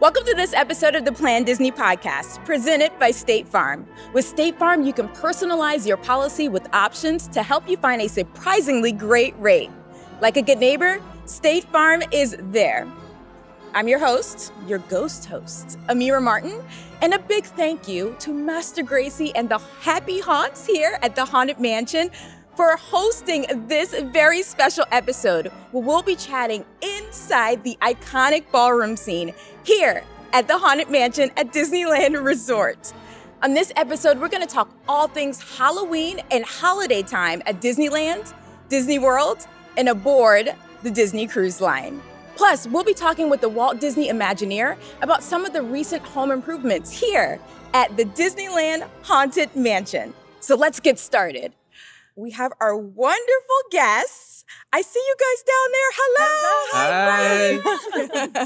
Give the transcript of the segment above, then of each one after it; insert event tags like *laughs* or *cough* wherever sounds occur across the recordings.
Welcome to this episode of the Plan Disney podcast, presented by State Farm. With State Farm, you can personalize your policy with options to help you find a surprisingly great rate. Like a good neighbor, State Farm is there. I'm your host, your ghost host, Amira Martin, and a big thank you to Master Gracey and the Happy Haunts here at the Haunted Mansion for hosting this very special episode where we'll be chatting inside the iconic ballroom scene here at the Haunted Mansion at Disneyland Resort. On this episode, we're going to talk all things Halloween and holiday time at Disneyland, Disney World, and aboard the Disney Cruise Line. Plus, we'll be talking with the Walt Disney Imagineer about some of the recent home improvements here at the Disneyland Haunted Mansion. So let's get started we have our wonderful guests. I see you guys down there. Hello.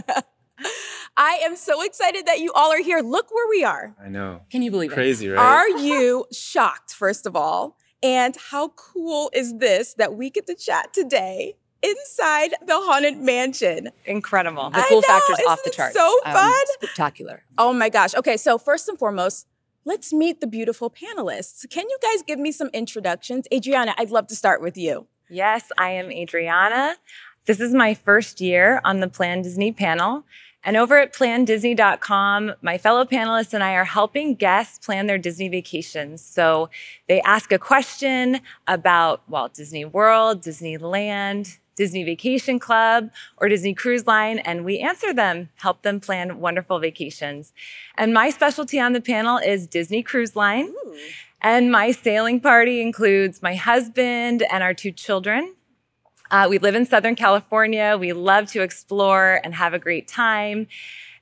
Hi. *laughs* I am so excited that you all are here. Look where we are. I know. Can you believe Crazy, it? right? Are you shocked, first of all? And how cool is this that we get to chat today inside the haunted mansion? Incredible. The cool know, factors isn't off the it charts. so Um, fun? spectacular. Oh my gosh. Okay, so first and foremost, let's meet the beautiful panelists. Can you guys give me some introductions? Adriana, I'd love to start with you. Yes, I am Adriana. This is my first year on the Plan Disney panel. And over at plandisney.com, my fellow panelists and I are helping guests plan their Disney vacations. So they ask a question about Walt Disney World, Disneyland, Disney Vacation Club, or Disney Cruise Line, and we answer them, help them plan wonderful vacations. And my specialty on the panel is Disney Cruise Line. Ooh. And my sailing party includes my husband and our two children. Uh, we live in Southern California. We love to explore and have a great time.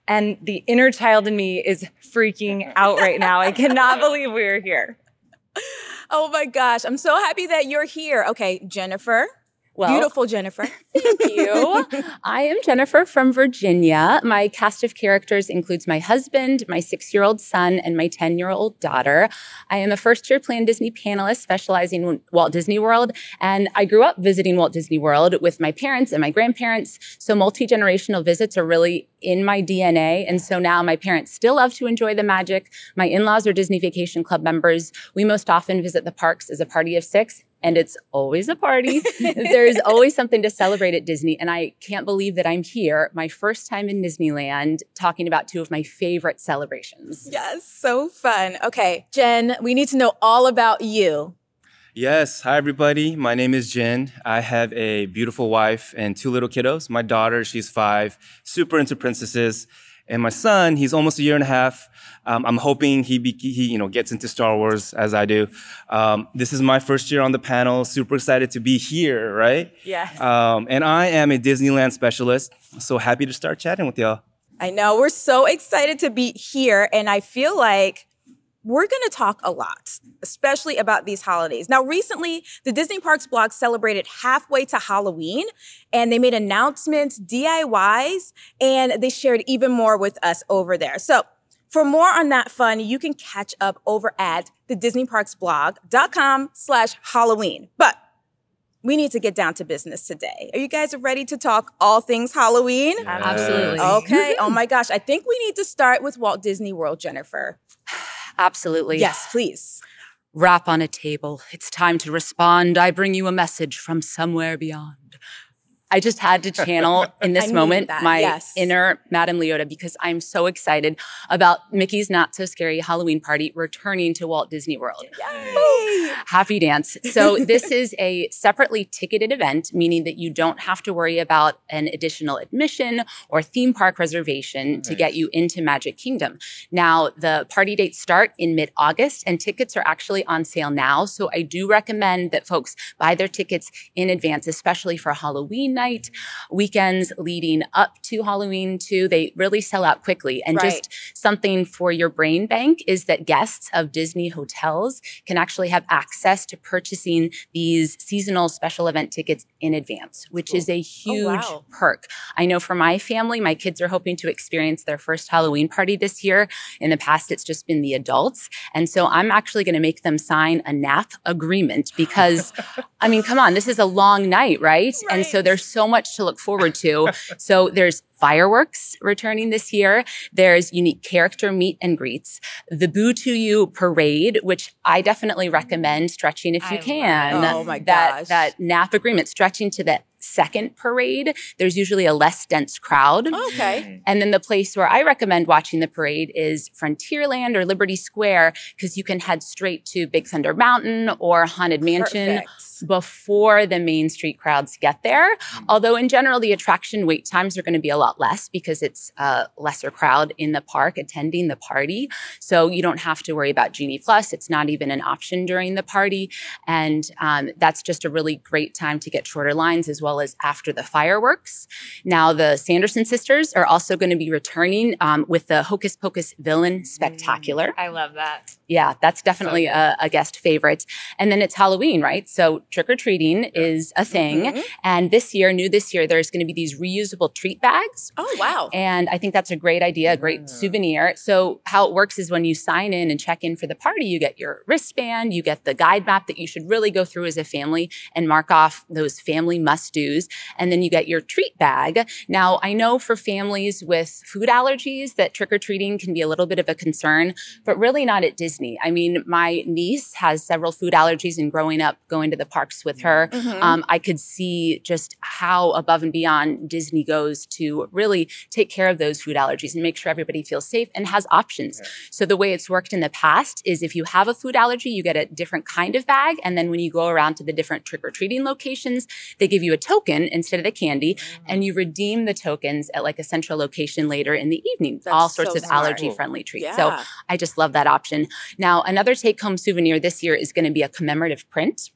And the inner child in me is freaking out right now. I cannot *laughs* believe we're here. Oh my gosh, I'm so happy that you're here. Okay, Jennifer. Well, Beautiful Jennifer. *laughs* Thank you. I am Jennifer from Virginia. My cast of characters includes my husband, my six year old son, and my 10 year old daughter. I am a first year Plan Disney panelist specializing in Walt Disney World. And I grew up visiting Walt Disney World with my parents and my grandparents. So multi generational visits are really in my DNA. And so now my parents still love to enjoy the magic. My in laws are Disney Vacation Club members. We most often visit the parks as a party of six and it's always a party. *laughs* There's always something to celebrate at Disney. And I can't believe that I'm here, my first time in Disneyland, talking about two of my favorite celebrations. yes, so fun. Okay, Jen, we need to know all about you. Yes. Hi, everybody. My name is Jen. I have a beautiful wife and two little kiddos. My daughter, she's five, super into princesses. And my son, he's almost a year and a half. Um, I'm hoping he, be, he, you know, gets into Star Wars as I do. Um, this is my first year on the panel. Super excited to be here, right? Yes. Um, and I am a Disneyland specialist. So happy to start chatting with y'all. I know we're so excited to be here, and I feel like we're going to talk a lot, especially about these holidays. Now, recently, the Disney Parks blog celebrated halfway to Halloween, and they made announcements, DIYs, and they shared even more with us over there. So, for more on that fun, you can catch up over at the disneyparksblog.com slash Halloween. But we need to get down to business today. Are you guys ready to talk all things Halloween? Absolutely. Okay. Oh my gosh. I think we need to start with Walt Disney World, Jennifer. Absolutely. Yes, please. Rap on a table. It's time to respond. I bring you a message from somewhere beyond. I just had to channel *laughs* in this moment that, my yes. inner Madame Leota because I'm so excited about Mickey's Not So Scary Halloween Party returning to Walt Disney World. Yay. Happy dance. So *laughs* this is a separately ticketed event, meaning that you don't have to worry about an additional admission or theme park reservation to get you into Magic Kingdom. Now, the party dates start in mid-August and tickets are actually on sale now. So I do recommend that folks buy their tickets in advance, especially for Halloween night, weekends leading up to Halloween too. They really sell out quickly. And Right. just something for your brain bank is that guests of Disney hotels can actually have access to purchasing these seasonal special event tickets in advance, which is a oh, huge wow. perk. I know for my family, my kids are hoping to experience their first Halloween party this year. In the past, it's just been the adults. And so I'm actually going to make them sign a NAP agreement because, *laughs* I mean, come on, this is a long night, right? And so Right. They're so much to look forward to. *laughs* so there's fireworks returning this year. There's unique character meet and greets. The Boo to You parade, which I definitely recommend stretching if you I can. love. Oh my that, gosh. That NAP agreement stretching to the second parade. There's usually a less dense crowd. Okay. And then the place where I recommend watching the parade is Frontierland or Liberty Square because you can head straight to Big Thunder Mountain or Haunted Mansion Perfect. before the main street crowds get there. Although in general, the attraction wait times are going to be a lot less because it's a lesser crowd in the park attending the party. So you don't have to worry about Genie Plus. It's not even an option during the party. And um, that's just a really great time to get shorter lines as well as after the fireworks. Now, the Sanderson sisters are also going to be returning um, with the Hocus Pocus Villain Spectacular. I love that. Yeah, that's definitely a, a guest favorite. And then it's Halloween, right? So trick or treating is a thing. Mhm. And this year, new this year, there's going to be these reusable treat bags. Oh wow. And I think that's a great idea, a great souvenir. So, how it works is when you sign in and check in for the party, you get your wristband, you get the guide map that you should really go through as a family and mark off those family must And then you get your treat bag. Now, I know for families with food allergies that trick or treating can be a little bit of a concern, but really not at Disney. I mean, my niece has several food allergies, and growing up going to the parks with her, Mhm. um, I could see just how above and beyond Disney goes to really take care of those food allergies and make sure everybody feels safe and has options. So the way it's worked in the past is if you have a food allergy, you get a different kind of bag. And then when you go around to the different trick or treating locations, they give you a token instead of the candy mm-hmm. and you redeem the tokens at like a central location later in the evening. That's all sorts so of allergy friendly treats. Yeah. So I just love that option. Now, another take home souvenir this year is going to be a commemorative print.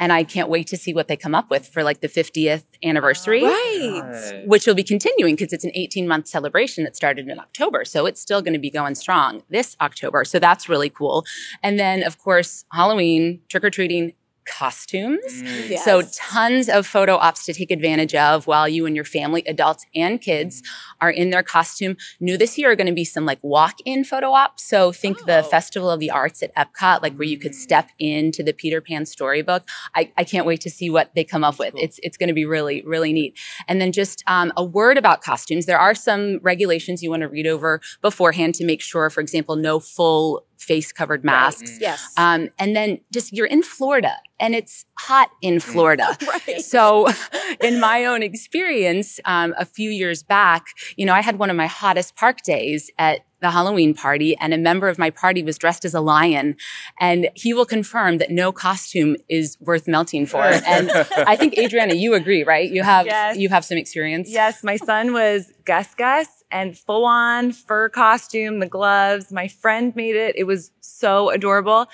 And I can't wait to see what they come up with for like the 50th anniversary, right. which will be continuing because it's an 18 month celebration that started in October. So it's still going to be going strong this October. So that's really cool. And then, of course, Halloween, trick or treating, costumes. Yes. So tons of photo ops to take advantage of while you and your family, adults and kids, are in their costume. New this year are going to be some like walk-in photo ops. So think the Oh. Festival of the Arts at Epcot, like where you could step into the Peter Pan storybook. I, I can't wait to see what they come up with. It's it's going to be really really neat. And then just um, a word about costumes. There are some regulations you want to read over beforehand to make sure, for example, no full face covered masks. Yes. Um, and then just you're in Florida and it's hot in Florida. *laughs* right. So, in my own experience, um, a few years back, you know, I had one of my hottest park days at the Halloween party, and a member of my party was dressed as a lion. And he will confirm that no costume is worth melting for. And I think Adriana, you agree, right? You have Yes. you have some experience. Yes, my son was Gus Gus and full on fur costume, the gloves. My friend made it. It was so adorable.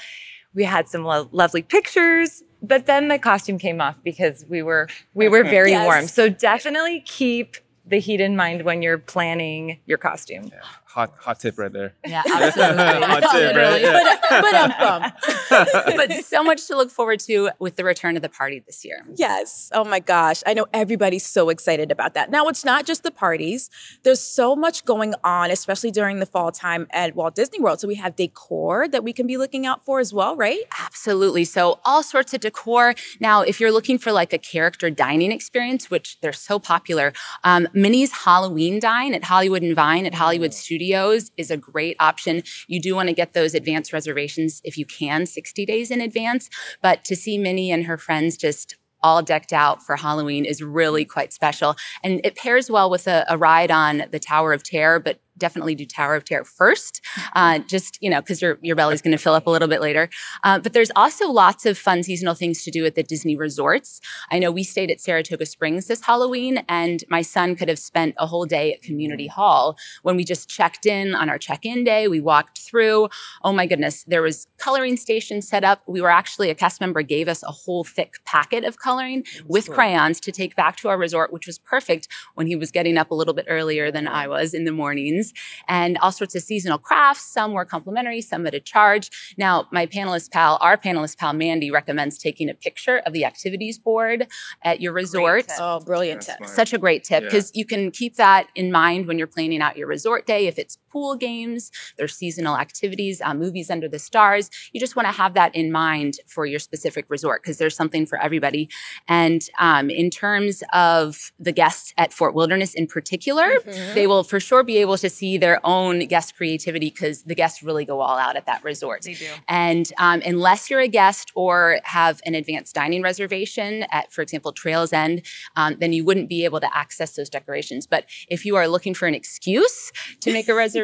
We had some lo- lovely pictures, but then the costume came off because we were we were very *laughs* Yes. warm. So definitely keep the heat in mind when you're planning your costume. Hot, hot tip right there. Yeah, absolutely. *laughs* Hot tip, right? Yeah. But, but um, *laughs* but so much to look forward to with the return of the party this year. Yes. Oh my gosh. I know everybody's so excited about that. Now, it's not just the parties. There's so much going on, especially during the fall time at Walt Disney World. So we have decor that we can be looking out for as well, right? Absolutely. So all sorts of decor. Now, if you're looking for like a character dining experience, which they're so popular, um, Minnie's Halloween Dine at Hollywood and Vine at Hollywood Studios is a great option. You do want to get those advance reservations if you can, 60 days in advance. But to see Minnie and her friends just all decked out for Halloween is really quite special. And it pairs well with a, a ride on the Tower of Terror, but definitely do Tower of Terror first, uh, just, you know, because your, your belly's going to fill up a little bit later. Uh, but there's also lots of fun seasonal things to do at the Disney resorts. I know we stayed at Saratoga Springs this Halloween, and my son could have spent a whole day at Community Hall when we just checked in on our check-in day. We walked through. Oh my goodness, there was coloring stations set up. We were actually a cast member gave us a whole thick packet of coloring with crayons to take back to our resort, which was perfect when he was getting up a little bit earlier than I was in the mornings and all sorts of seasonal crafts. Some were complimentary, some at a charge. Now, my panelist pal, our panelist pal Mandy recommends taking a picture of the activities board at your resort. tip. Oh, brilliant That's tip. smart. Such a great tip Yeah. because you can keep that in mind when you're planning out your resort day. If it's pool games, there's seasonal activities, uh, movies under the stars. You just want to have that in mind for your specific resort because there's something for everybody. And um, in terms of the guests at Fort Wilderness in particular, mm-hmm. they will for sure be able to see their own guest creativity because the guests really go all out at that resort. They do. And um, unless you're a guest or have an advanced dining reservation at, for example, Trails End, um, then you wouldn't be able to access those decorations. But if you are looking for an excuse to make a reservation *laughs*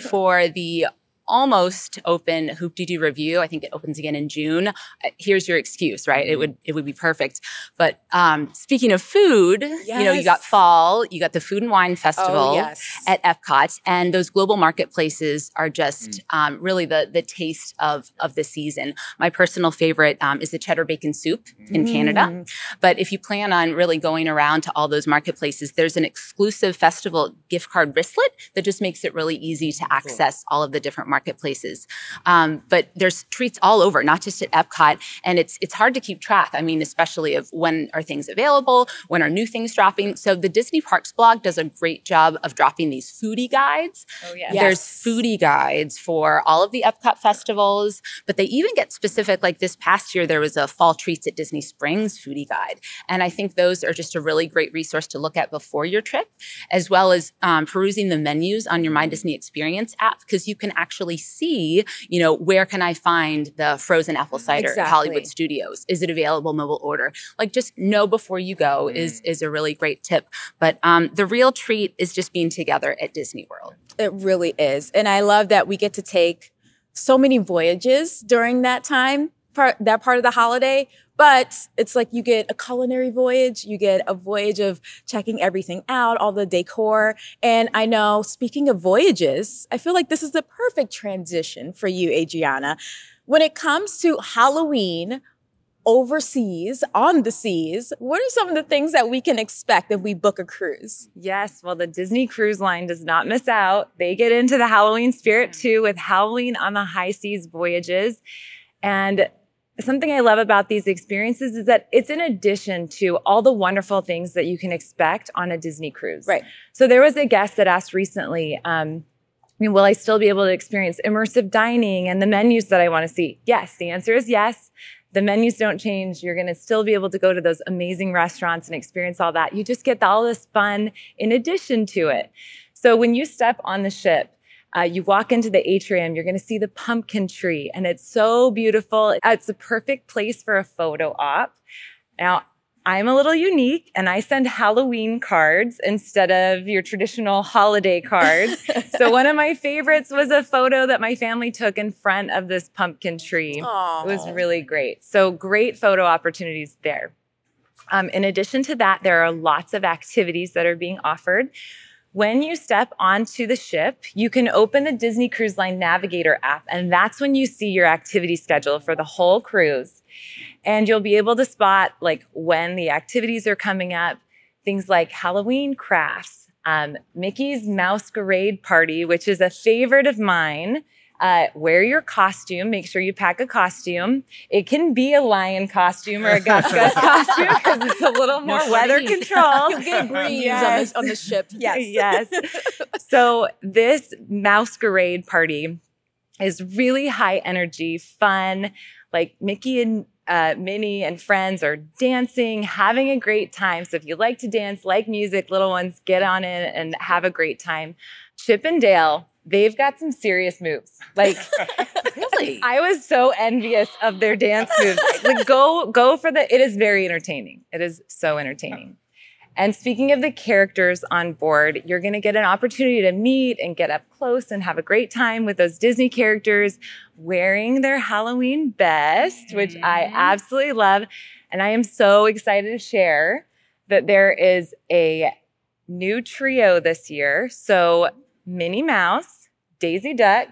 for the almost open Hoop-Dee-Doo Revue. I think it opens again in June. Uh, here's your excuse, right? It mm-hmm. would it would be perfect. But um, speaking of food, yes. you know, you got fall, you got the Food and Wine Festival oh, yes. at Epcot, and those global marketplaces are just mm. um, really the the taste of of the season. My personal favorite um, is the cheddar bacon soup mm. in Canada. Mm. But if you plan on really going around to all those marketplaces, there's an exclusive festival gift card wristlet that just makes it really easy to access all of the different markets marketplaces. Um, but there's treats all over, not just at Epcot, and it's it's hard to keep track. I mean, especially of when are things available, when are new things dropping. So the Disney Parks blog does a great job of dropping these foodie guides. Oh yes. There's foodie guides for all of the Epcot festivals, but they even get specific. Like this past year, there was a fall treats at Disney Springs foodie guide, and I think those are just a really great resource to look at before your trip, as well as um, perusing the menus on your My Disney Experience app because you can actually actually see, you know, where can I find the frozen apple cider exactly. at Hollywood Studios? Is it available mobile order? Like just know before you go mm. is is a really great tip. But um, the real treat is just being together at Disney World. It really is, and I love that we get to take so many voyages during that time part that part of the holiday but it's like you get a culinary voyage, you get a voyage of checking everything out, all the decor. And I know, speaking of voyages, I feel like this is the perfect transition for you, Adriana. When it comes to Halloween, overseas on the seas what are some of the things that we can expect if we book a cruise yes well the disney cruise line does not miss out they get into the halloween spirit too with halloween on the high seas voyages and something I love about these experiences is that it's in addition to all the wonderful things that you can expect on a Disney cruise. Right. So there was a guest that asked recently, um, I mean, will I still be able to experience immersive dining and the menus that I want to see? Yes. The answer is yes. The menus don't change. You're going to still be able to go to those amazing restaurants and experience all that. You just get all this fun in addition to it. So when you step on the ship, uh, you walk into the atrium, you're going to see the pumpkin tree, and it's so beautiful. It's a perfect place for a photo op. Now, I'm a little unique and I send Halloween cards instead of your traditional holiday cards. *laughs* so one of my favorites was a photo that my family took in front of this pumpkin tree. Aww. It was really great. So great photo opportunities there. Um, in addition to that, there are lots of activities that are being offered. When you step onto the ship, you can open the Disney Cruise Line Navigator app, and that's when you see your activity schedule for the whole cruise. And you'll be able to spot like when the activities are coming up, things like Halloween crafts, um, Mickey's Masquerade Party, which is a favorite of mine. Uh, wear your costume. Make sure you pack a costume. It can be a lion costume or a *laughs* Gus Gus costume because it's a little more no weather control. *laughs* You'll get *laughs* a breeze yes. on, the, on the ship. Yes. yes. So this masquerade party is really high energy, fun. Like Mickey and uh, Minnie and friends are dancing, having a great time. So if you like to dance, like music, little ones, get on in and have a great time. Chip and Dale they've got some serious moves. Like *laughs* really, I was so envious of their dance moves. Like go go for the. It is very entertaining. It is so entertaining. And speaking of the characters on board, you're going to get an opportunity to meet and get up close and have a great time with those Disney characters wearing their Halloween best, which I mm-hmm. absolutely love. And I am so excited to share that there is a new trio this year. So Minnie Mouse, Daisy Duck,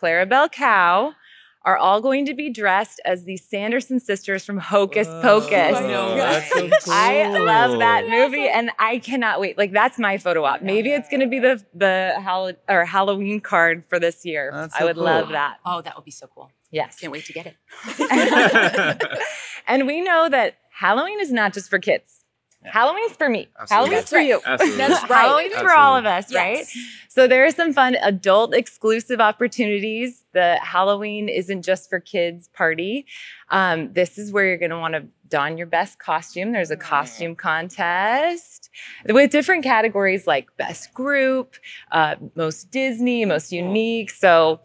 Clarabelle Cow are all going to be dressed as the Sanderson sisters from Hocus oh, Pocus. I know. That's so *laughs* cool. I love that movie and I cannot wait. Like that's my photo op. Maybe it's going to be the the Hall- or Halloween card for this year. That's I would cool. love that. Oh, that would be so cool. Yes. Can't wait to get it. *laughs* *laughs* and we know that Halloween is not just for kids. Halloween's for me. Absolutely. Halloween's That's for right. you. Absolutely. That's right. Halloween's for all of Absolutely. us, right? So there are some fun adult exclusive opportunities. The Halloween isn't just for kids party. Um, this is where you're going to want to don your best costume. There's a costume contest with different categories like best group, uh, most Disney, most unique. So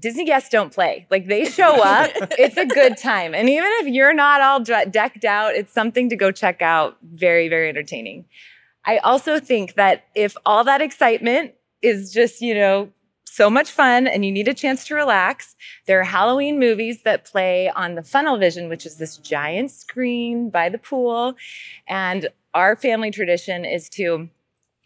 Disney guests don't play. Like they show *laughs* up, it's a good time. And even if you're not all decked out, it's something to go check out. Very, very entertaining. I also think that if all that excitement is just, you know, so much fun and you need a chance to relax, there are Halloween movies that play on the Funnel Vision, which is this giant screen by the pool. And our family tradition is to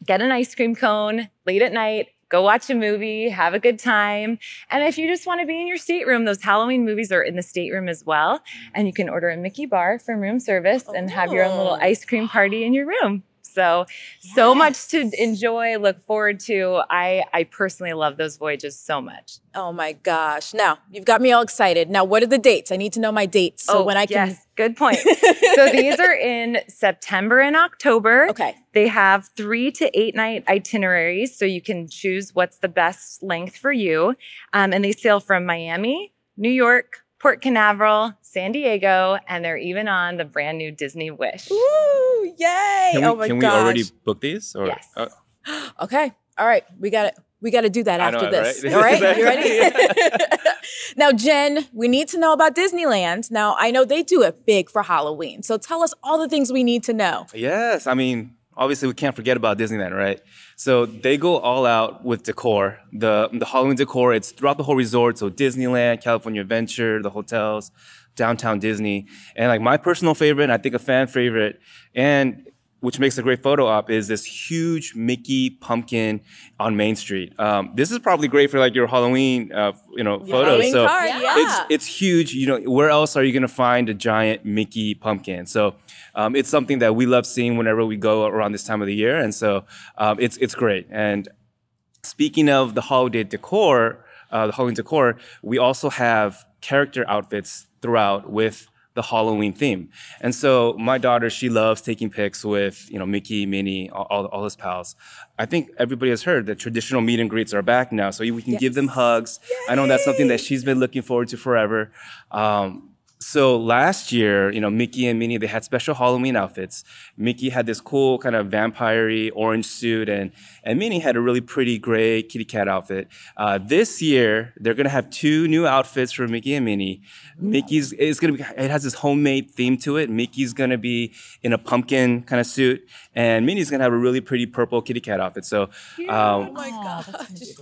get an ice cream cone late at night, go watch a movie, have a good time. And if you just want to be in your stateroom, those Halloween movies are in the stateroom as well. And you can order a Mickey bar from room service and have your own little Oh. ice cream party in your room. So, so much to enjoy, look forward to. I, I personally love those voyages so much. Oh my gosh. Now, you've got me all excited. Now, what are the dates? I need to know my dates so when I can. Oh, yes, good point. so *laughs* these are in September and October. Okay. They have three to eight night itineraries, so you can choose what's the best length for you. Um, and they sail from Miami, New York, Port Canaveral, San Diego, and they're even on the brand new Disney Wish. Ooh, yay. Can we, oh my can we already book these? Or, Yes. oh, *gasps* Okay. All right. We got to we got to do that I after know, this. right? *laughs* All right? You ready? *laughs* now, Jen, we need to know about Disneyland. Now, I know they do it big for Halloween. So tell us all the things we need to know. Yes, I mean, obviously we can't forget about Disneyland, right? So they go all out with decor. The the Halloween decor, it's throughout the whole resort. So Disneyland, California Adventure, the hotels, downtown Disney. And like my personal favorite, I think a fan favorite, and which makes a great photo op is this huge Mickey pumpkin on Main Street. Um, this is probably great for like your Halloween, uh, you know, photos. Halloween So card, yeah. it's it's huge. You know, where else are you gonna find a giant Mickey pumpkin? So um, it's something that we love seeing whenever we go around this time of the year, and so um, it's it's great. And speaking of the holiday decor, uh, the Halloween decor, we also have character outfits throughout with the Halloween theme. And so my daughter, she loves taking pics with, you know, Mickey, Minnie, all, all, his pals. I think everybody has heard that traditional meet and greets are back now. So we can give them hugs. I know that's something that she's been looking forward to forever. Um, so last year, you know, Mickey and Minnie, they had special Halloween outfits. Mickey had this cool kind of vampire orange suit, and, and Minnie had a really pretty gray kitty cat outfit. Uh, this year, they're gonna have two new outfits for Mickey and Minnie. Mickey's is gonna be, it has this homemade theme to it. Mickey's gonna be in a pumpkin kind of suit, and Minnie's gonna have a really pretty purple kitty cat outfit. So, um, my gosh.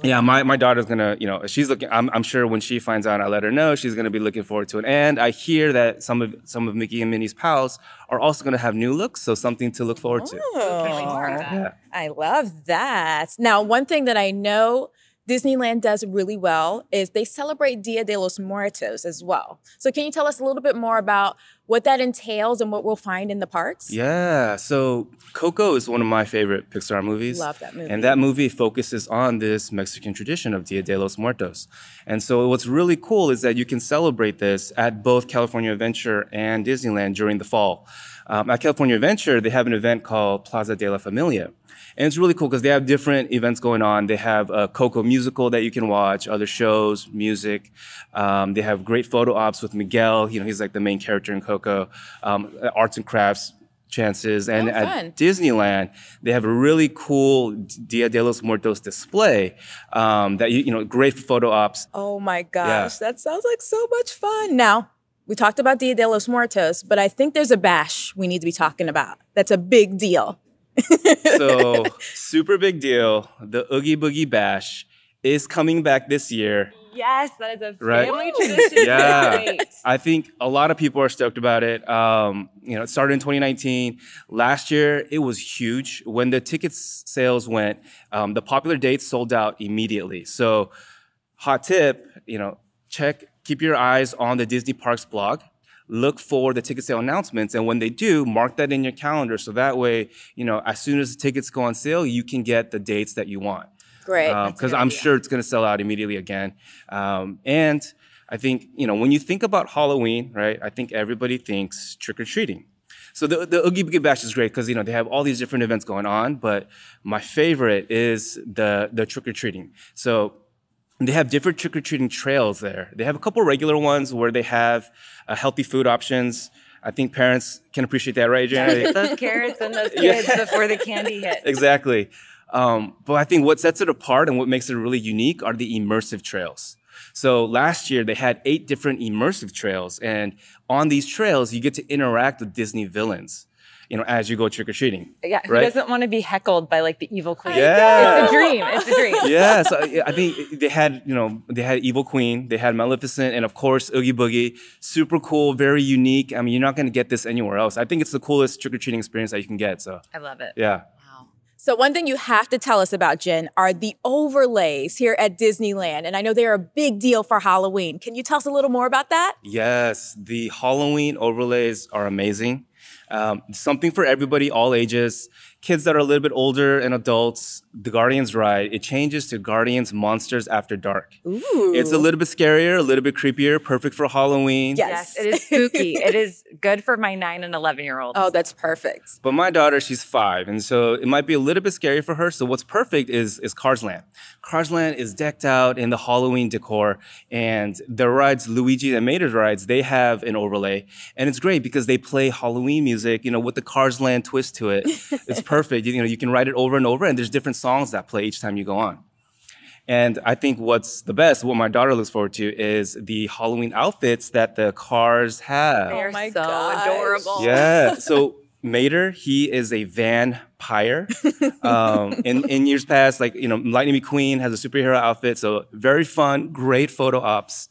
yeah, my, my daughter's gonna, you know, she's looking. I'm, I'm sure when she finds out, I let her know she's gonna be looking forward to it. And I hear that some of some of Mickey and Minnie's pals are also gonna have new looks, so something to look forward to. Oh. Yeah. I love that. Now, one thing that I know Disneyland does really well is they celebrate Dia de los Muertos as well. So, can you tell us a little bit more about what that entails and what we'll find in the parks? Yeah, so Coco is one of my favorite Pixar movies. Love that movie. And that movie focuses on this Mexican tradition of Dia de los Muertos. And so what's really cool is that you can celebrate this at both California Adventure and Disneyland during the fall. Um, at California Adventure, they have an event called Plaza de la Familia. And it's really cool because they have different events going on. They have a Coco musical that you can watch, other shows, music. Um, they have great photo ops with Miguel. You know, he's like the main character in Coco. Um, arts and crafts chances. And Oh, at Disneyland, they have a really cool Dia de los Muertos display um, that, you, you know, great photo ops. Oh my gosh, that sounds like so much fun. Now, we talked about Dia de los Muertos, but I think there's a bash we need to be talking about. That's a big deal. *laughs* So, super big deal. The Oogie Boogie Bash is coming back this year. Yes, that is a Right. family tradition. Yeah. Great. I think a lot of people are stoked about it. Um, you know, it started in 2019. Last year, it was huge. When the ticket sales went, um, the popular dates sold out immediately. So, hot tip, you know, check, keep your eyes on the Disney Parks blog. Look for the ticket sale announcements, and when they do, mark that in your calendar so that way, you know, as soon as the tickets go on sale, you can get the dates that you want Great. because I'm sure it's going to sell out immediately again. Um, and I think you know when you think about Halloween, right? I think everybody thinks trick or treating. So the, the Oogie Boogie Bash is great because you know they have all these different events going on, but my favorite is the the trick or treating. So they have different trick or treating trails there. They have a couple regular ones where they have uh, healthy food options. I think parents can appreciate that, right, Jen? those carrots and those *laughs* kids yeah. before the candy hit. Exactly. Um, but I think what sets it apart and what makes it really unique are the immersive trails. So last year they had eight different immersive trails, and on these trails you get to interact with Disney villains you know, as you go trick or treating. Yeah, who right? doesn't want to be heckled by like the evil queen? Yeah, it's a dream. It's a dream. *laughs* yeah, so I think they had, you know, they had Evil Queen, they had Maleficent, and of course Oogie Boogie. Super cool, very unique. I mean, you're not going to get this anywhere else. I think it's the coolest trick or treating experience that you can get. So I love it. Yeah. So, one thing you have to tell us about, Jen, are the overlays here at Disneyland. And I know they're a big deal for Halloween. Can you tell us a little more about that? Yes, the Halloween overlays are amazing. Um, something for everybody, all ages. Kids that are a little bit older and adults, the Guardians ride, it changes to Guardians Monsters After Dark. Ooh. It's a little bit scarier, a little bit creepier, perfect for Halloween. Yes, yes it is spooky. *laughs* it is good for my nine and 11 year olds. Oh, that's perfect. But my daughter, she's five, and so it might be a little bit scary for her. So what's perfect is, is Cars Land. Cars Land is decked out in the Halloween decor, and the rides, Luigi and Mater's rides, they have an overlay. And it's great because they play Halloween music, you know, with the Cars Land twist to it. *laughs* it's perfect. You know, you can write it over and over, and there's different songs that play each time you go on. And I think what's the best, what my daughter looks forward to, is the Halloween outfits that the cars have. They're oh my so gosh. adorable. Yeah. So Mater, he is a vampire. *laughs* um, in in years past, like you know, Lightning McQueen has a superhero outfit, so very fun, great photo ops.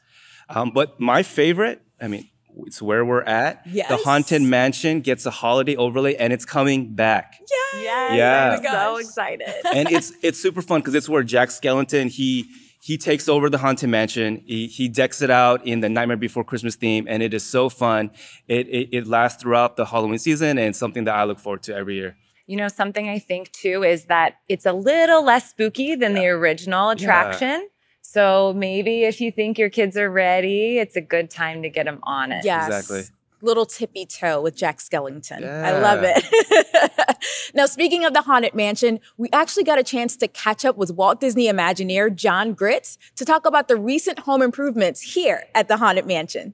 Um, but my favorite, I mean, it's where we're at. Yes. The Haunted Mansion gets a holiday overlay and it's coming back. Yes. Yes, oh Yeah. I'm so excited. *laughs* and it's it's super fun because it's where Jack Skellington he he takes over the Haunted Mansion. He, he decks it out in the Nightmare Before Christmas theme, and it is so fun. It, it it lasts throughout the Halloween season, and it's something that I look forward to every year. You know, something I think too is that it's a little less spooky than the original attraction. So maybe if you think your kids are ready, it's a good time to get them on it. Yes. Exactly. Little tippy toe with Jack Skellington. I love it. *laughs* now, speaking of the Haunted Mansion, we actually got a chance to catch up with Walt Disney Imagineer John Gritz to talk about the recent home improvements here at the Haunted Mansion.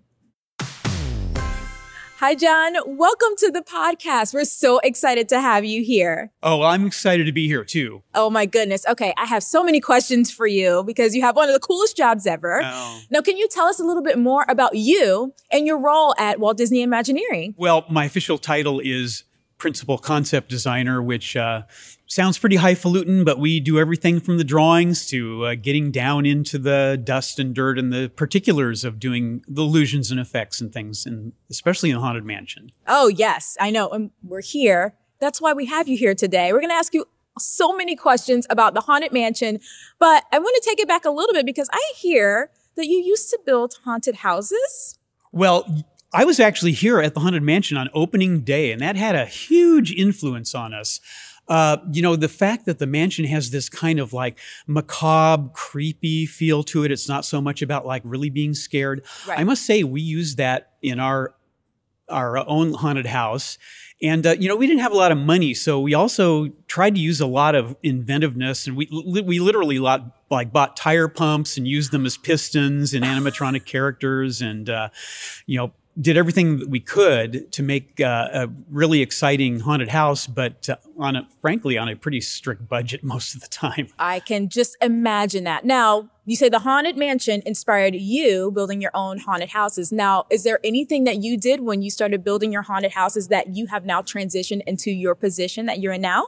Hi, John. Welcome to the podcast. We're so excited to have you here. Oh, well, I'm excited to be here too. Oh, my goodness. Okay, I have so many questions for you because you have one of the coolest jobs ever. Oh. Now, can you tell us a little bit more about you and your role at Walt Disney Imagineering? Well, my official title is Principal Concept Designer, which uh, sounds pretty highfalutin, but we do everything from the drawings to uh, getting down into the dust and dirt and the particulars of doing the illusions and effects and things, and especially in the Haunted Mansion. Oh, yes, I know. And we're here. That's why we have you here today. We're going to ask you so many questions about the Haunted Mansion, but I want to take it back a little bit because I hear that you used to build haunted houses. Well, I was actually here at the Haunted Mansion on opening day, and that had a huge influence on us. Uh, you know, the fact that the mansion has this kind of like macabre, creepy feel to it. It's not so much about like really being scared. Right. I must say, we used that in our our own haunted house. And uh, you know, we didn't have a lot of money, so we also tried to use a lot of inventiveness, and we we literally lot, like bought tire pumps and used them as pistons and animatronic characters, and uh, you know, did everything that we could to make uh, a really exciting haunted house, but uh, on a frankly on a pretty strict budget *laughs* most of the time. I can just imagine that. Now, you say the Haunted Mansion inspired you building your own haunted houses. Now, is there anything that you did when you started building your haunted houses that you have now transitioned into your position that you're in now?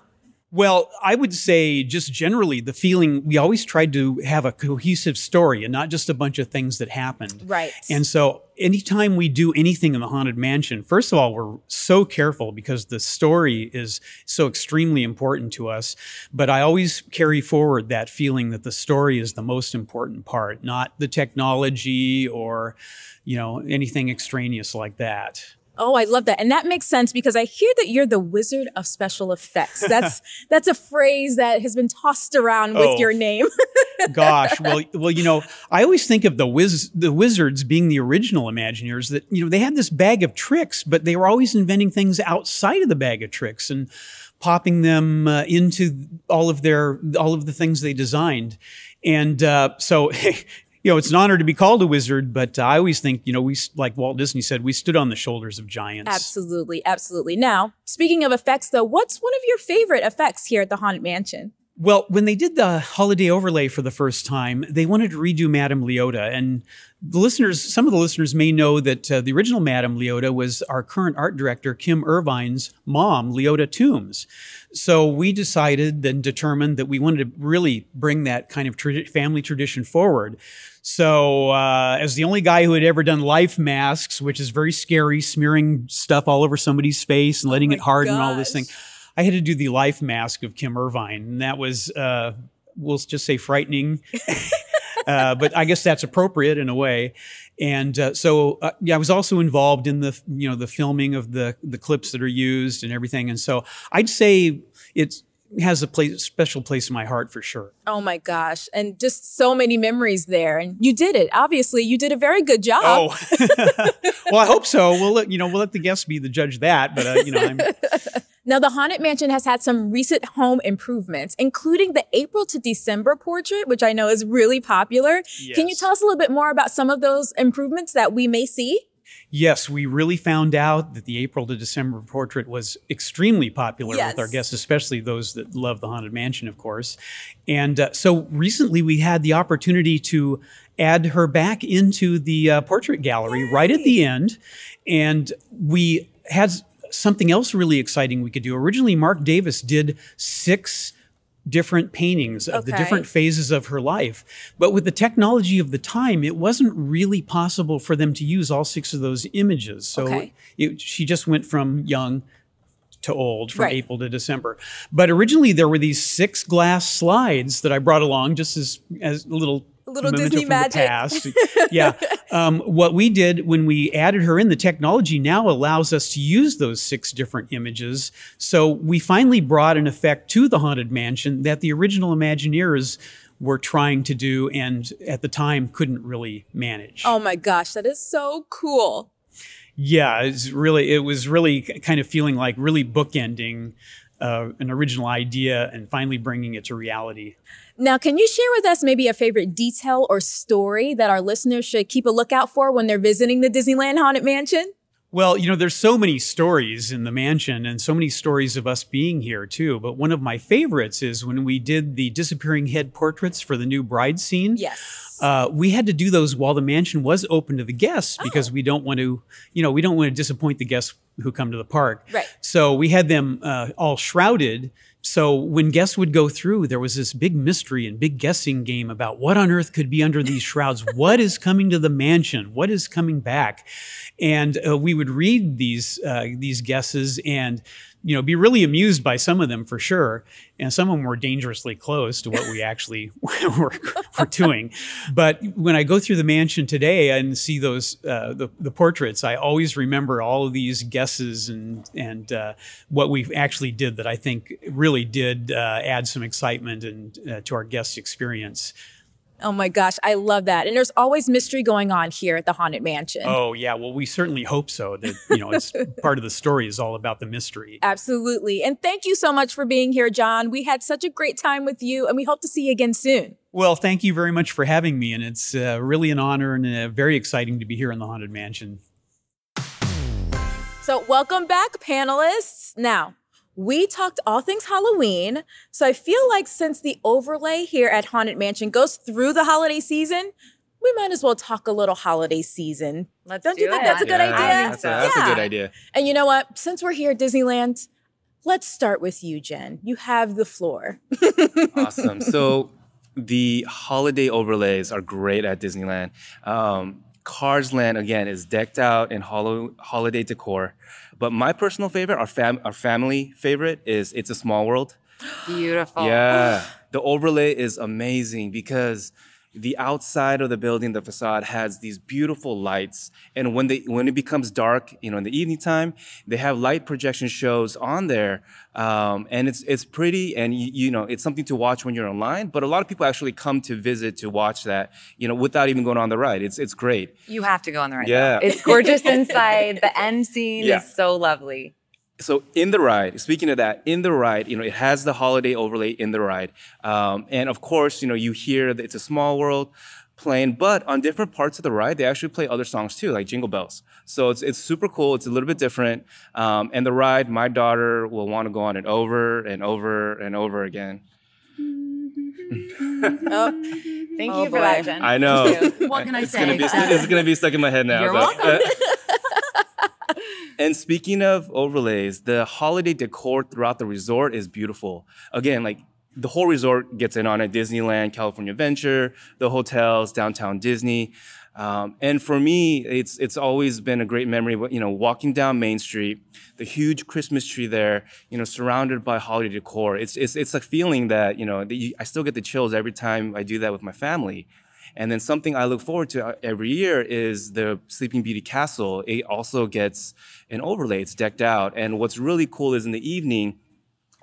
Well, I would say just generally the feeling we always tried to have a cohesive story and not just a bunch of things that happened. Right. And so anytime we do anything in the haunted mansion, first of all, we're so careful because the story is so extremely important to us. But I always carry forward that feeling that the story is the most important part, not the technology or, you know, anything extraneous like that. Oh, I love that. And that makes sense because I hear that you're the wizard of special effects. That's *laughs* that's a phrase that has been tossed around with Oh. your name. *laughs* Gosh, well, well, you know, I always think of the wiz- the wizards being the original Imagineers. That you know they had this bag of tricks, but they were always inventing things outside of the bag of tricks and popping them uh, into all of their all of the things they designed. And uh, so, *laughs* you know, it's an honor to be called a wizard. But I always think, you know, we like Walt Disney said, we stood on the shoulders of giants. absolutely, absolutely. Now, speaking of effects though, what's one of your favorite effects here at the Haunted Mansion? Well, when they did the holiday overlay for the first time, they wanted to redo Madame Leota. And the listeners, some of the listeners may know that uh, the original Madame Leota was our current art director, Kim Irvine's mom, Leota Toombs. So we decided and determined that we wanted to really bring that kind of tradi- family tradition forward. So, uh, as the only guy who had ever done life masks, which is very scary, smearing stuff all over somebody's face and letting my it harden and all this thing, I had to do the life mask of Kim Irvine, and that was, uh, we'll just say, frightening. *laughs* uh, but I guess that's appropriate in a way. And uh, so, uh, yeah, I was also involved in the, you know, the filming of the the clips that are used and everything. And so, I'd say it's has a place, special place in my heart for sure. Oh my gosh. And just so many memories there. And you did it. Obviously, you did a very good job. Oh, *laughs* *laughs* well, I hope so. We'll let you know. We'll let the guests be the judge that. But uh, you know, I'm, Now, the Haunted Mansion has had some recent home improvements, including the April to December portrait, which I know is really popular. Can you tell us a little bit more about some of those improvements that we may see? Yes, we really found out that the April to December portrait was extremely popular with our guests, especially those that love the Haunted Mansion, of course. And uh, so recently we had the opportunity to add her back into the uh, portrait gallery right at the end. And we had something else really exciting we could do. Originally, Marc Davis did six different paintings of the different phases of her life. But with the technology of the time, it wasn't really possible for them to use all six of those images. So Okay. it, she just went from young to old, from Right. April to December. But originally, there were these six glass slides that I brought along just as, as a little. Little Disney magic. Past. yeah. *laughs* Um, what we did when we added her in, the technology now allows us to use those six different images. So we finally brought an effect to the Haunted Mansion that the original Imagineers were trying to do and at the time couldn't really manage. Oh my gosh, that is so cool. Yeah, it's really it was really kind of feeling like really bookending uh, an original idea and finally bringing it to reality. Now, can you share with us maybe a favorite detail or story that our listeners should keep a lookout for when they're visiting the Disneyland Haunted Mansion? Well, you know, there's so many stories in the mansion and so many stories of us being here too. But one of my favorites is when we did the disappearing head portraits for the new bride scene. Yes. Uh, we had to do those while the mansion was open to the guests because we don't want to, you know, we don't want to disappoint the guests who come to the park. Right. So we had them uh, all shrouded. So when guests would go through, there was this big mystery and big guessing game about what on earth could be under these *laughs* shrouds. what is coming to the mansion? What is coming back? And uh, we would read these uh, these guesses and you know be really amused by some of them for sure. And some of them were dangerously close to what we actually *laughs* were, were doing. But when I go through the mansion today and see those uh, the, the portraits, I always remember all of these guesses and and uh, what we actually did that I think really did uh, add some excitement and uh, to our guest experience. Oh my gosh, I love that. And there's always mystery going on here at the Haunted Mansion. Oh yeah, well we certainly hope so. That you know, it's *laughs* part of the story is all about the mystery. Absolutely. And thank you so much for being here, John. We had such a great time with you, and we hope to see you again soon. Well, thank you very much for having me, and it's uh, really an honor and uh, very exciting to be here in the haunted mansion. So, welcome back, panelists. Now, we talked all things Halloween. So, I feel like since the overlay here at Haunted Mansion goes through the holiday season, we might as well talk a little holiday season. Let's Don't do you think it. that's a good Yeah, idea? That's, a, that's a good idea. And you know what? Since we're here at Disneyland, let's start with you, Jen. You have the floor. *laughs* Awesome. So the holiday overlays are great at Disneyland. Um, Cars Land again is decked out in holo- holiday decor, but my personal favorite, our fam- our family favorite, is It's a Small World. Beautiful. Yeah, the overlay is amazing because the outside of the building, the facade has these beautiful lights. And when they when it becomes dark, you know, in the evening time, they have light projection shows on there, um, and it's it's pretty, and you, you know, it's something to watch when you're online. But a lot of people actually come to visit to watch that, you know, without even going on the ride. It's it's great. You have to go on the ride. Yeah. though. It's gorgeous inside. The end scene Yeah. is so lovely. So in the ride speaking of that in the ride you know it has the holiday overlay in the ride um, and of course you know you hear that it's a small world playing but on different parts of the ride they actually play other songs too like jingle bells so it's, it's super cool it's a little bit different um, and the ride my daughter will want to go on it over and over and over again *laughs* Oh, Thank Oh, you for boy. that, Jen. i know What can I it's say? gonna be it's gonna be stuck in my head now You're but- welcome. And speaking of overlays, the holiday decor throughout the resort is beautiful. Again, like the whole resort gets in on it Disneyland, California Adventure, the hotels, downtown Disney. Um, and for me, it's it's always been a great memory. You know, walking down Main Street, the huge Christmas tree there, you know, surrounded by holiday decor. It's it's it's a feeling that you know that you, I still get the chills every time I do that with my family. And then something I look forward to uh, every year is the Sleeping Beauty Castle. It also gets an overlay. It's decked out. And what's really cool is in the evening,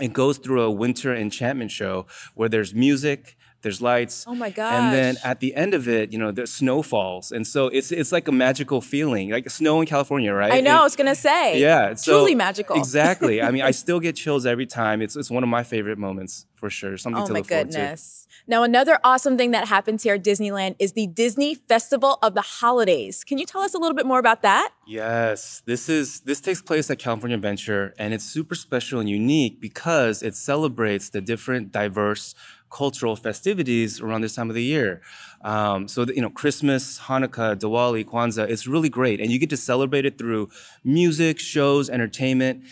it goes through a winter enchantment show where there's music, there's lights. Oh my God. And then at the end of it, you know, there's snow falls. And so it's it's like a magical feeling, like snow in California, right? I know. I was gonna say. yeah, so- truly magical. *laughs* Exactly. I mean, I still get chills every time. It's it's one of my favorite moments for sure. Something Oh to look forward to. goodness. Now, another awesome thing that happens here at Disneyland is the Disney Festival of the Holidays. Can you tell us a little bit more about that? Yes, this is this takes place at California Adventure, and it's super special and unique because it celebrates the different diverse cultural festivities around this time of the year. Um, so that, you know, Christmas, Hanukkah, Diwali, Kwanzaa, it's really great, and you get to celebrate it through music, shows, entertainment,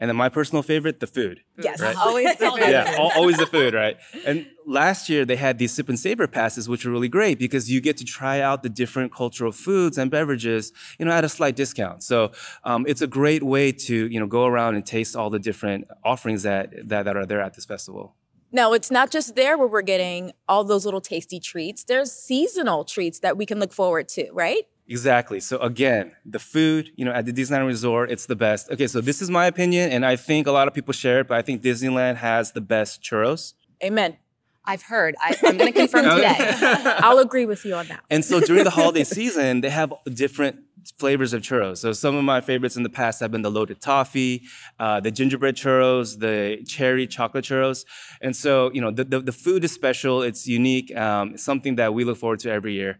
and then my personal favorite, the food. Yes. Right. Always the *laughs* food. Yeah, always the food, right? And last year they had these sip and savor passes, which are really great because you get to try out the different cultural foods and beverages, you know, at a slight discount. So um, it's a great way to you know go around and taste all the different offerings that that, that are there at this festival. Now, it's not just there where we're getting all those little tasty treats. There's seasonal treats that we can look forward to, right? Exactly. So again, the food, you know, at the Disneyland Resort, it's the best. Okay, so this is my opinion, and I think a lot of people share it, but I think Disneyland has the best churros. Amen. I've heard. I, I'm going to confirm *laughs* today. I'll agree with you on that. And so during the holiday season, they have different flavors of churros. So some of my favorites in the past have been the loaded toffee, uh, the gingerbread churros, the cherry chocolate churros. And so, you know, the, the, the food is special. It's unique. Um, it's something that we look forward to every year.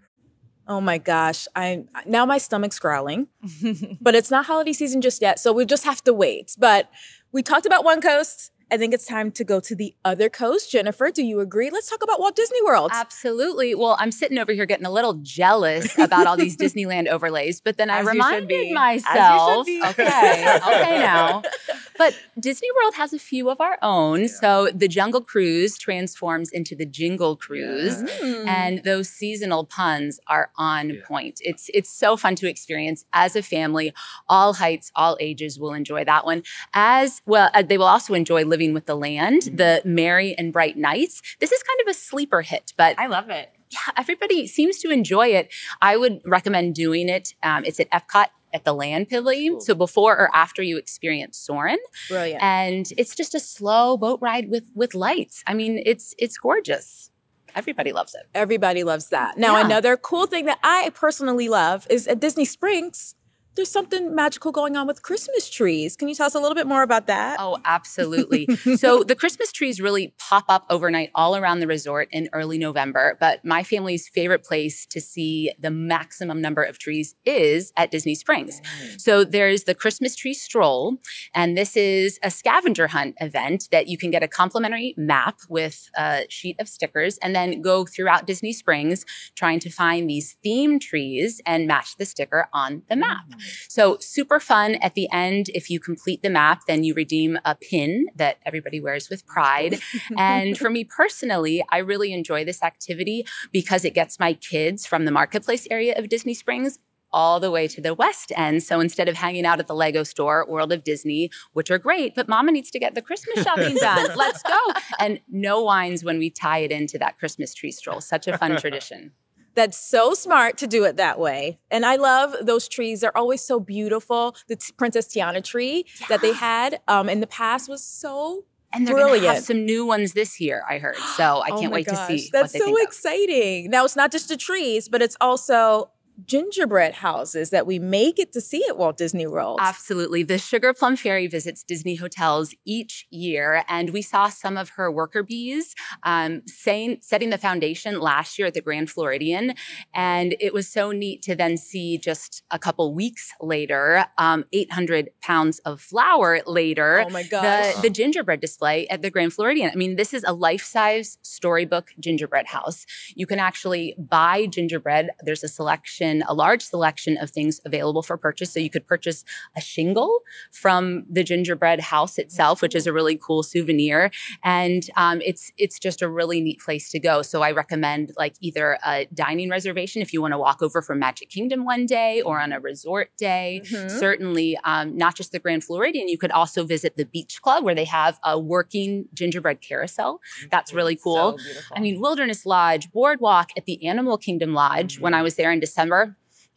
Oh my gosh. I now my stomach's growling. *laughs* but it's not holiday season just yet, so we just have to wait. But we talked about one coast. I think it's time to go to the other coast. Jennifer, do you agree? Let's talk about Walt Disney World. Absolutely. Well, I'm sitting over here getting a little jealous about all these *laughs* Disneyland overlays, but then I As you should reminded be. As you should myself, be. okay, okay *laughs* now. But Disney World has a few of our own. So the Jungle Cruise transforms into the Jingle Cruise, Mm. and those seasonal puns are on Yeah. point. It's it's so fun to experience as a family. All heights, all ages will enjoy that one. As well, uh, they will also enjoy Living with the Land, the Merry and Bright Nights. This is kind of a sleeper hit, but I love it. yeah, everybody seems to enjoy it. I would recommend doing it. Um, it's at Epcot at the Land Pavilion. So before or after you experience Soarin', Brilliant. and it's just a slow boat ride with with lights. I mean, it's it's gorgeous. Everybody loves it. Everybody loves that. Now, Yeah. another cool thing that I personally love is at Disney Springs, there's something magical going on with Christmas trees. Can you tell us a little bit more about that? Oh, absolutely. so *laughs* the Christmas trees really pop up overnight all around the resort in early November. But my family's favorite place to see the maximum number of trees is at Disney Springs. So there's the Christmas tree stroll, and this is a scavenger hunt event that you can get a complimentary map with a sheet of stickers and then go throughout Disney Springs trying to find these theme trees and match the sticker on the map. Mm. So super fun at the end. If you complete the map, then you redeem a pin that everybody wears with pride. *laughs* and for me personally, I really enjoy this activity because it gets my kids from the marketplace area of Disney Springs all the way to the West End. So instead of hanging out at the Lego store, World of Disney, which are great, but mama needs to get the Christmas shopping done. *laughs* Let's go. And no whines when we tie it into that Christmas tree stroll. Such a fun *laughs* tradition. That's so smart to do it that way. And I love those trees. They're always so beautiful. The t- Princess Tiana tree yeah. that they had um, in the past was so and they're going to have some new ones this year, I heard. So I *gasps* oh can't wait gosh. to see. That's so exciting. Now it's not just the trees, but it's also gingerbread houses that we may get to see at Walt Disney World. Absolutely. The Sugar Plum Fairy visits Disney hotels each year, and we saw some of her worker bees um, saying, setting the foundation last year at the Grand Floridian. And it was so neat to then see just a couple weeks later, um, 800 pounds of flour later, oh my gosh. The, the gingerbread display at the Grand Floridian. I mean, this is a life size storybook gingerbread house. You can actually buy gingerbread. There's a selection selection, a large selection of things available for purchase. So you could purchase a shingle from the gingerbread house itself, which is a really cool souvenir, and um, it's it's just a really neat place to go. So I recommend like either a dining reservation if you want to walk over from Magic Kingdom one day or on a resort day. Mm-hmm. Certainly, um, not just the Grand Floridian. You could also visit the Beach Club where they have a working gingerbread carousel. That's really cool. So I mean, Wilderness Lodge, Boardwalk at the Animal Kingdom Lodge. Mm-hmm. When I was there in December,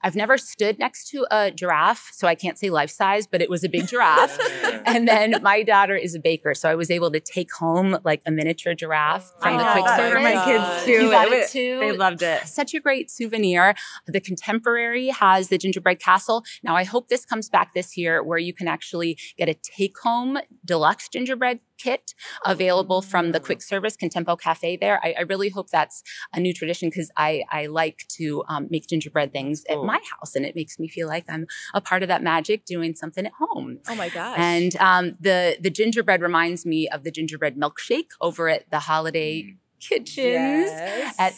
I've never stood next to a giraffe, so I can't say life size, but it was a big giraffe. *laughs* and then my daughter is a baker, so I was able to take home like a miniature giraffe from I the quick service. my kids too. You got it too. They loved it. Such a great souvenir. The Contemporary has the gingerbread castle. Now I hope this comes back this year, where you can actually get a take home deluxe gingerbread kit available from the quick service Contempo Cafe there. I, I really hope that's a new tradition because I, I like to um, make gingerbread things at my house and it makes me feel like I'm a part of that magic doing something at home. Oh my gosh. And um, the, the gingerbread reminds me of the gingerbread milkshake over at the holiday mm kitchens yes. at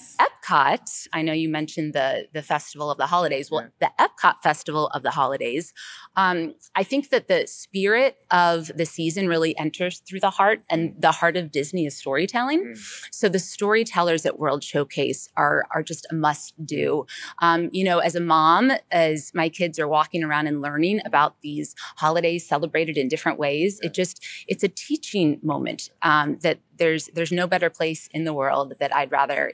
Epcot. I know you mentioned the the Festival of the Holidays. Well, yeah. the Epcot Festival of the Holidays. Um, I think that the spirit of the season really enters through the heart, and mm. the heart of Disney is storytelling. Mm. So the storytellers at World Showcase are are just a must do. Um, you know, as a mom, as my kids are walking around and learning about these holidays celebrated in different ways, yeah. it just it's a teaching moment um, that there's there's no better place in the world that I'd rather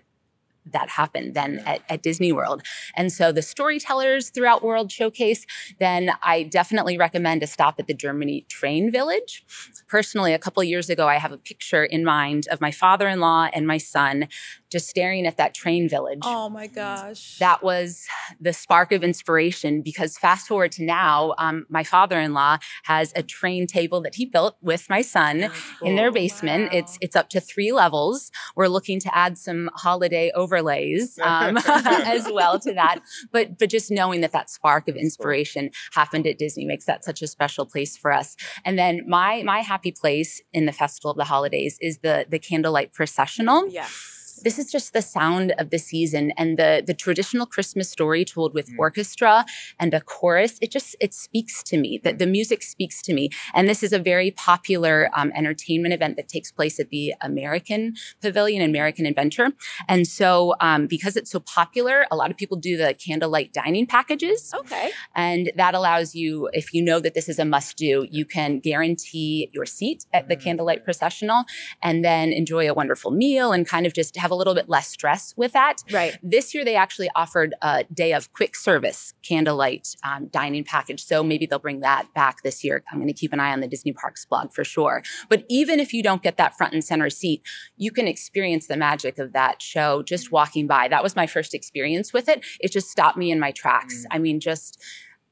that happen than at, at, Disney World. And so the storytellers throughout World Showcase, then I definitely recommend a stop at the Germany Train Village. Personally, a couple years ago, I have a picture in mind of my father-in-law and my son just staring at that train village. Oh my gosh. That was the spark of inspiration because fast forward to now, um, my father in law has a train table that he built with my son oh, in their basement. Wow. It's, it's up to three levels. We're looking to add some holiday overlays *laughs* um, *laughs* as well to that. But, but just knowing that that spark of inspiration happened at Disney makes that such a special place for us. And then my, my happy place in the Festival of the Holidays is the, the candlelight processional. Yes this is just the sound of the season and the the traditional Christmas story told with mm. orchestra and a chorus. It just it speaks to me. That the music speaks to me. And this is a very popular um, entertainment event that takes place at the American Pavilion, American Adventure. And so um, because it's so popular, a lot of people do the candlelight dining packages. Okay. And that allows you, if you know that this is a must do, you can guarantee your seat at the mm. candlelight processional and then enjoy a wonderful meal and kind of just have a little bit less stress with that. Right. This year, they actually offered a day of quick service candlelight um, dining package. So maybe they'll bring that back this year. I'm going to keep an eye on the Disney Parks blog for sure. But even if you don't get that front and center seat, you can experience the magic of that show just walking by. That was my first experience with it. It just stopped me in my tracks. Mm. I mean, just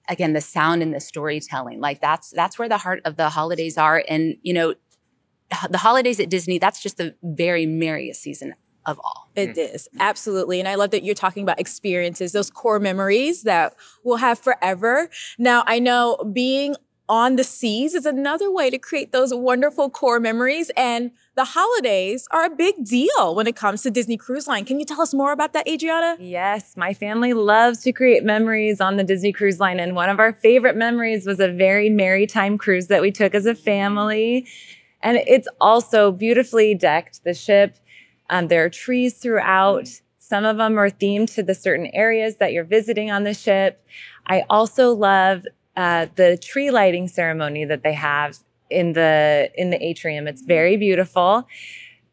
again the sound and the storytelling like that's that's where the heart of the holidays are and you know the holidays at disney that's just the very merriest season of all. It mm. is mm. absolutely. And I love that you're talking about experiences, those core memories that we'll have forever. Now, I know being on the seas is another way to create those wonderful core memories. And the holidays are a big deal when it comes to Disney Cruise Line. Can you tell us more about that, Adriana? Yes, my family loves to create memories on the Disney Cruise Line. And one of our favorite memories was a very merry time cruise that we took as a mm. family. And it's also beautifully decked. The ship um, there are trees throughout, Some of them are themed to the certain areas that you're visiting on the ship. I also love uh, the tree lighting ceremony that they have in the in the atrium. It's very beautiful.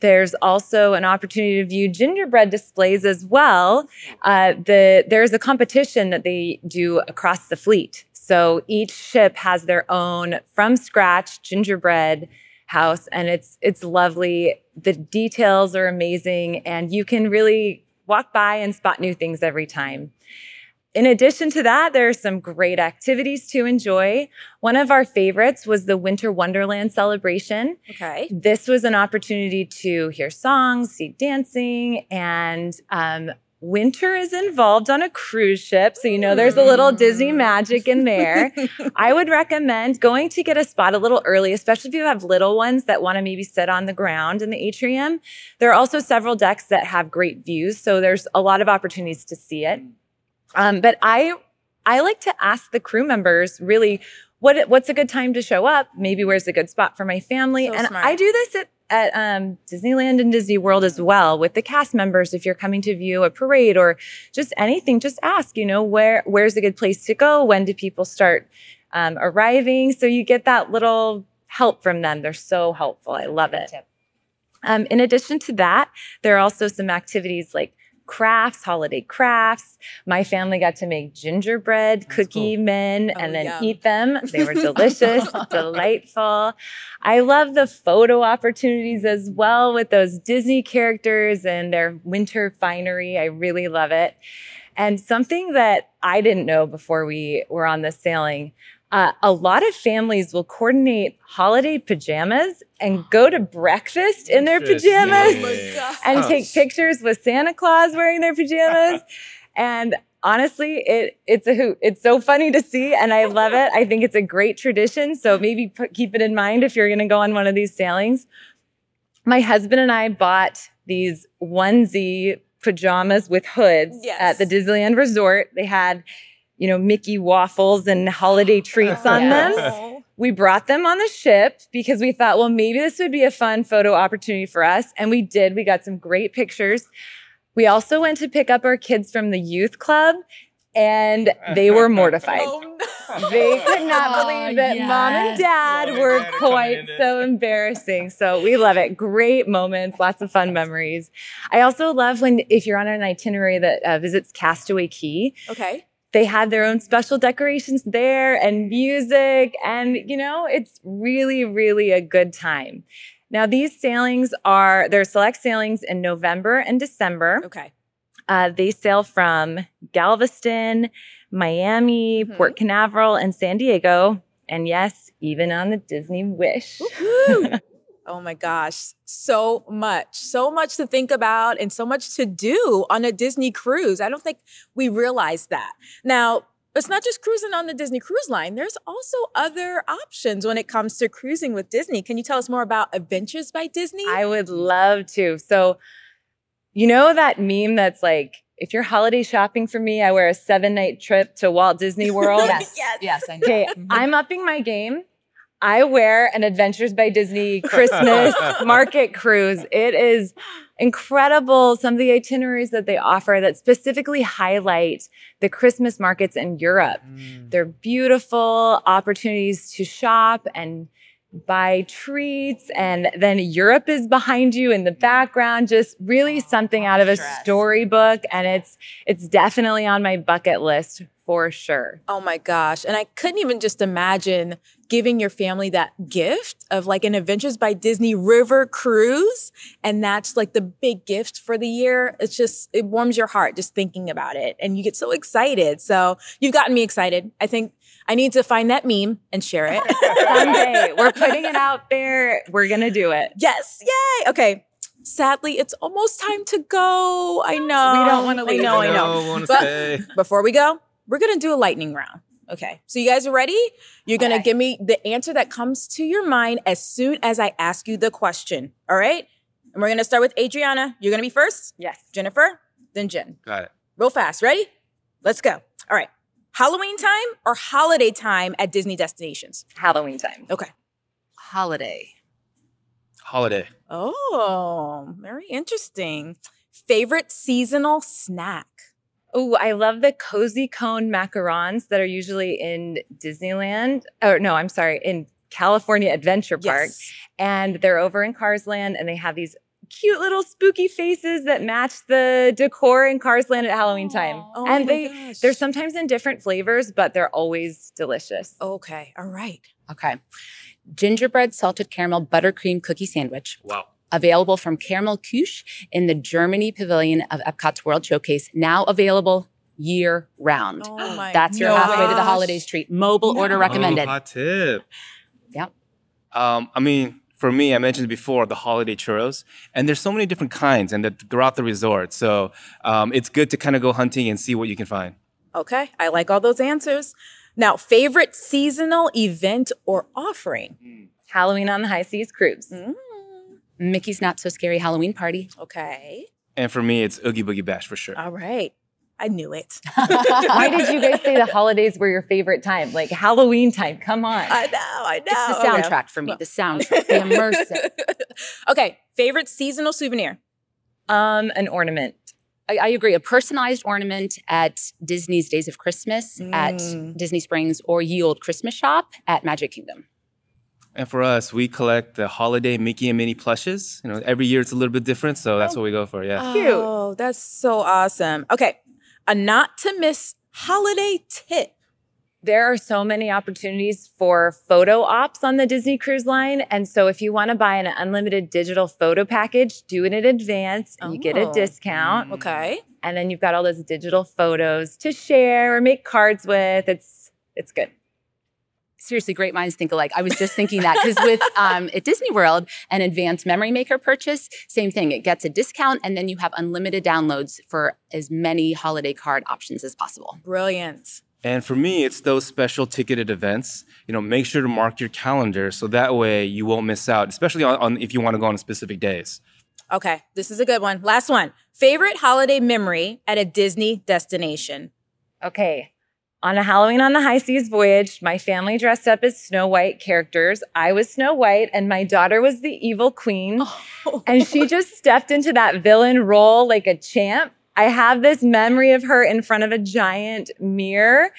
There's also an opportunity to view gingerbread displays as well. Uh, the there's a competition that they do across the fleet. So each ship has their own from scratch gingerbread house, and it's it's lovely. The details are amazing, and you can really walk by and spot new things every time. In addition to that, there are some great activities to enjoy. One of our favorites was the Winter Wonderland celebration. Okay. This was an opportunity to hear songs, see dancing, and um, winter is involved on a cruise ship. So, you know, there's a little Disney magic in there. *laughs* I would recommend going to get a spot a little early, especially if you have little ones that want to maybe sit on the ground in the atrium. There are also several decks that have great views. So, there's a lot of opportunities to see it. Um, but I I like to ask the crew members really what what's a good time to show up? Maybe where's a good spot for my family? So and smart. I do this at at um, Disneyland and Disney World as well with the cast members. If you're coming to view a parade or just anything, just ask. You know where where's a good place to go? When do people start um, arriving? So you get that little help from them. They're so helpful. I love it. Um, in addition to that, there are also some activities like crafts, holiday crafts. My family got to make gingerbread cookie men Oh, and then yum. eat them. They were *laughs* delicious, *laughs* delightful. I love the photo opportunities as well with those Disney characters and their winter finery. I really love it. And something that I didn't know before we were on this sailing, uh, a lot of families will coordinate holiday pajamas and go to breakfast in their pajamas Oh and take pictures with Santa Claus wearing their pajamas. *laughs* and honestly, it it's a hoot. It's so funny to see, and I love it. I think it's a great tradition. So maybe put, keep it in mind if you're going to go on one of these sailings. My husband and I bought these onesie pajamas with hoods Yes. at the Disneyland Resort. They had, you know, Mickey waffles and holiday treats on Yeah. *laughs* them. We brought them on the ship because we thought, well, maybe this would be a fun photo opportunity for us. And we did. We got some great pictures. We also went to pick up our kids from the youth club and they were mortified. *laughs* Oh, no. They could not believe that mom and dad were dad are coming quite so embarrassing. So we love it. Great moments, lots of fun memories. I also love when, if you're on an itinerary that uh, visits Castaway Cay, Okay. They had their own special decorations there and music and you know it's really really a good time now these sailings are there are select sailings in november and december Okay. uh, they sail from galveston miami Mhm. port canaveral and san diego and yes even on the disney wish. *laughs* oh my gosh. So much. So much to think about and so much to do on a Disney cruise. I don't think we realize that. Now, it's not just cruising on the Disney Cruise Line. There's also other options when it comes to cruising with Disney. Can you tell us more about Adventures by Disney? I would love to. So, you know that meme that's like, if you're holiday shopping for me, I wear a seven night trip to Walt Disney *laughs* World. Yes. Yes. Yes, I know. Okay, Mhm. I'm upping my game. I wear an Adventures by Disney *laughs* Christmas market cruise. It is incredible. Some of the itineraries that they offer that specifically highlight the Christmas markets in Europe. Mm. They're beautiful opportunities to shop and buy treats. And then Europe is behind you in the background, just really something out of a storybook. And it's it's definitely on my bucket list for sure. Oh my gosh. And I couldn't even just imagine giving your family that gift of like an Adventures by Disney river cruise. And that's like the big gift for the year. It's just, it warms your heart just thinking about it. And you get so excited. So you've gotten me excited. I think I need to find that meme and share it. *laughs* *laughs* Someday we're putting it out there. We're gonna do it. yes. Yay. Okay. Sadly, it's almost time to go. I know. We don't wanna leave. I leave. know, I know. No, wanna But- stay. Before we go, we're gonna do a lightning round. Okay. So you guys are ready? You're gonna Okay. give me the answer that comes to your mind as soon as I ask you the question. All right? And we're gonna start with Adriana. You're gonna be first, Yes. Jennifer, then Jen. Got it. Real fast. Ready? Let's go. All right. Halloween time or holiday time at Disney destinations? Halloween time. Okay. Holiday. Holiday. Oh, very interesting. Favorite seasonal snack? Oh, I love the cozy cone macarons that are usually in Disneyland. Or no, I'm sorry, in California Adventure Park. Yes. And they're over in Carsland and they have these cute little spooky faces that match the decor in Carsland at Halloween time. Oh and my they gosh. they're sometimes in different flavors, but they're always delicious. Okay, all right. Okay. Gingerbread salted caramel buttercream cookie sandwich. Wow. Available from Karamell-Küche in the Germany pavilion of Epcot's World Showcase. Now available year round. Oh *gasps* my That's your gosh. halfway to the holidays treat. Mobile order recommended. Oh, hot tip. Yep. Um, I mean, for me, I mentioned before the holiday churros, and there's so many different kinds, and they're throughout the resort. So um, it's good to kind of go hunting and see what you can find. Okay, I like all those answers. Now, favorite seasonal event or offering? Halloween on the High Seas cruise. Mm, Mickey's Not So Scary Halloween Party. okay, And for me, it's Oogie Boogie Bash for sure. all right. I knew it. *laughs* Why did you guys say the holidays were your favorite time? Like Halloween time. Come on. I know, I know. It's the Okay. soundtrack for me. The soundtrack. The immersive. *laughs* okay, favorite seasonal souvenir. um, an ornament. I, I agree. A personalized ornament at Disney's Days of Christmas at Mm. Disney Springs or Ye Olde Christmas Shoppe at Magic Kingdom. And for us, we collect the holiday Mickey and Minnie plushes. You know, every year it's a little bit different, so that's what we go for. Yeah. Cute. Oh, that's so awesome. Okay, a not to miss holiday tip. There are so many opportunities for photo ops on the Disney Cruise Line. And so if you want to buy an unlimited digital photo package, do it in advance and you get a Oh. discount. Okay. And then you've got all those digital photos to share or make cards with. It's it's good. Seriously, great minds think alike. I was just thinking that because with *laughs* um, at Disney World, an advanced memory maker purchase, same thing. It gets a discount, and then you have unlimited downloads for as many holiday card options as possible. Brilliant. And for me, it's those special ticketed events. You know, make sure to mark your calendar so that way you won't miss out, especially on, on if you want to go on specific days. Okay, this is a good one. Last one. Favorite holiday memory at a Disney destination. Okay. On a Halloween on the High Seas voyage, my family dressed up as Snow White characters. I was Snow White and my daughter was the evil queen. Oh. and she *laughs* just stepped into that villain role like a champ. I have this memory of her in front of a giant mirror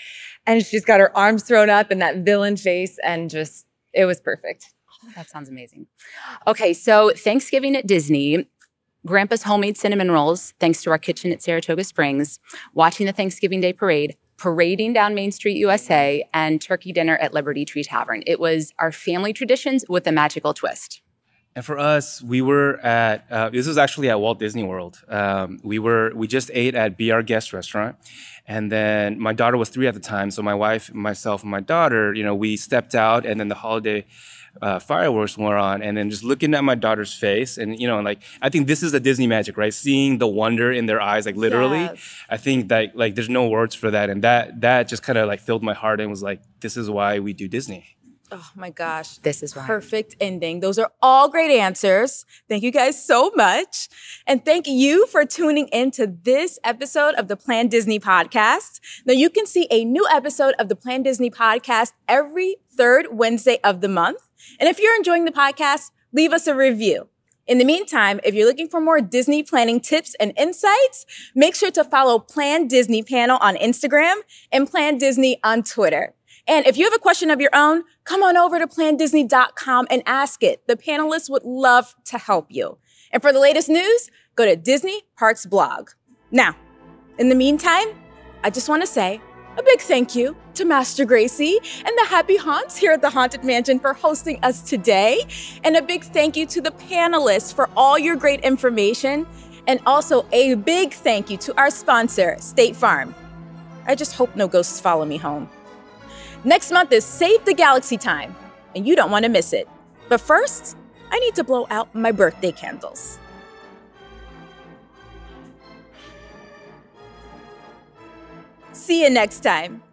and she's got her arms thrown up in that villain face and just, it was perfect. Oh, that sounds amazing. Okay, so Thanksgiving at Disney, Grandpa's homemade cinnamon rolls, thanks to our kitchen at Saratoga Springs, watching the Thanksgiving Day parade, parading down Main Street, USA, and turkey dinner at Liberty Tree Tavern. It was our family traditions with a magical twist. And for us, we were at uh, this was actually at Walt Disney World. Um, we were we just ate at Be Our Guest restaurant, and then my daughter was three at the time. So my wife, myself, and my daughter, you know, we stepped out, and then the holiday uh, fireworks were on, and then just looking at my daughter's face, and you know, like I think this is the Disney magic, right? Seeing the wonder in their eyes, like literally. Yes. I think that like there's no words for that, and that that just kind of like filled my heart and was like, this is why we do Disney. Oh my gosh. This is right. Perfect ending. Those are all great answers. Thank you guys so much. And thank you for tuning in to this episode of the Plan Disney podcast. Now, you can see a new episode of the Plan Disney podcast every third Wednesday of the month. And if you're enjoying the podcast, leave us a review. In the meantime, if you're looking for more Disney planning tips and insights, make sure to follow Plan Disney Panel on Instagram and Plan Disney on Twitter. And if you have a question of your own, come on over to plandisney.com and ask it. The panelists would love to help you. And for the latest news, go to Disney Parks blog. Now, in the meantime, I just want to say a big thank you to Master Gracey and the Happy Haunts here at the Haunted Mansion for hosting us today. And a big thank you to the panelists for all your great information. And also a big thank you to our sponsor, State Farm. I just hope no ghosts follow me home. Next month is Save the Galaxy time, and you don't want to miss it. But first, I need to blow out my birthday candles. See you next time.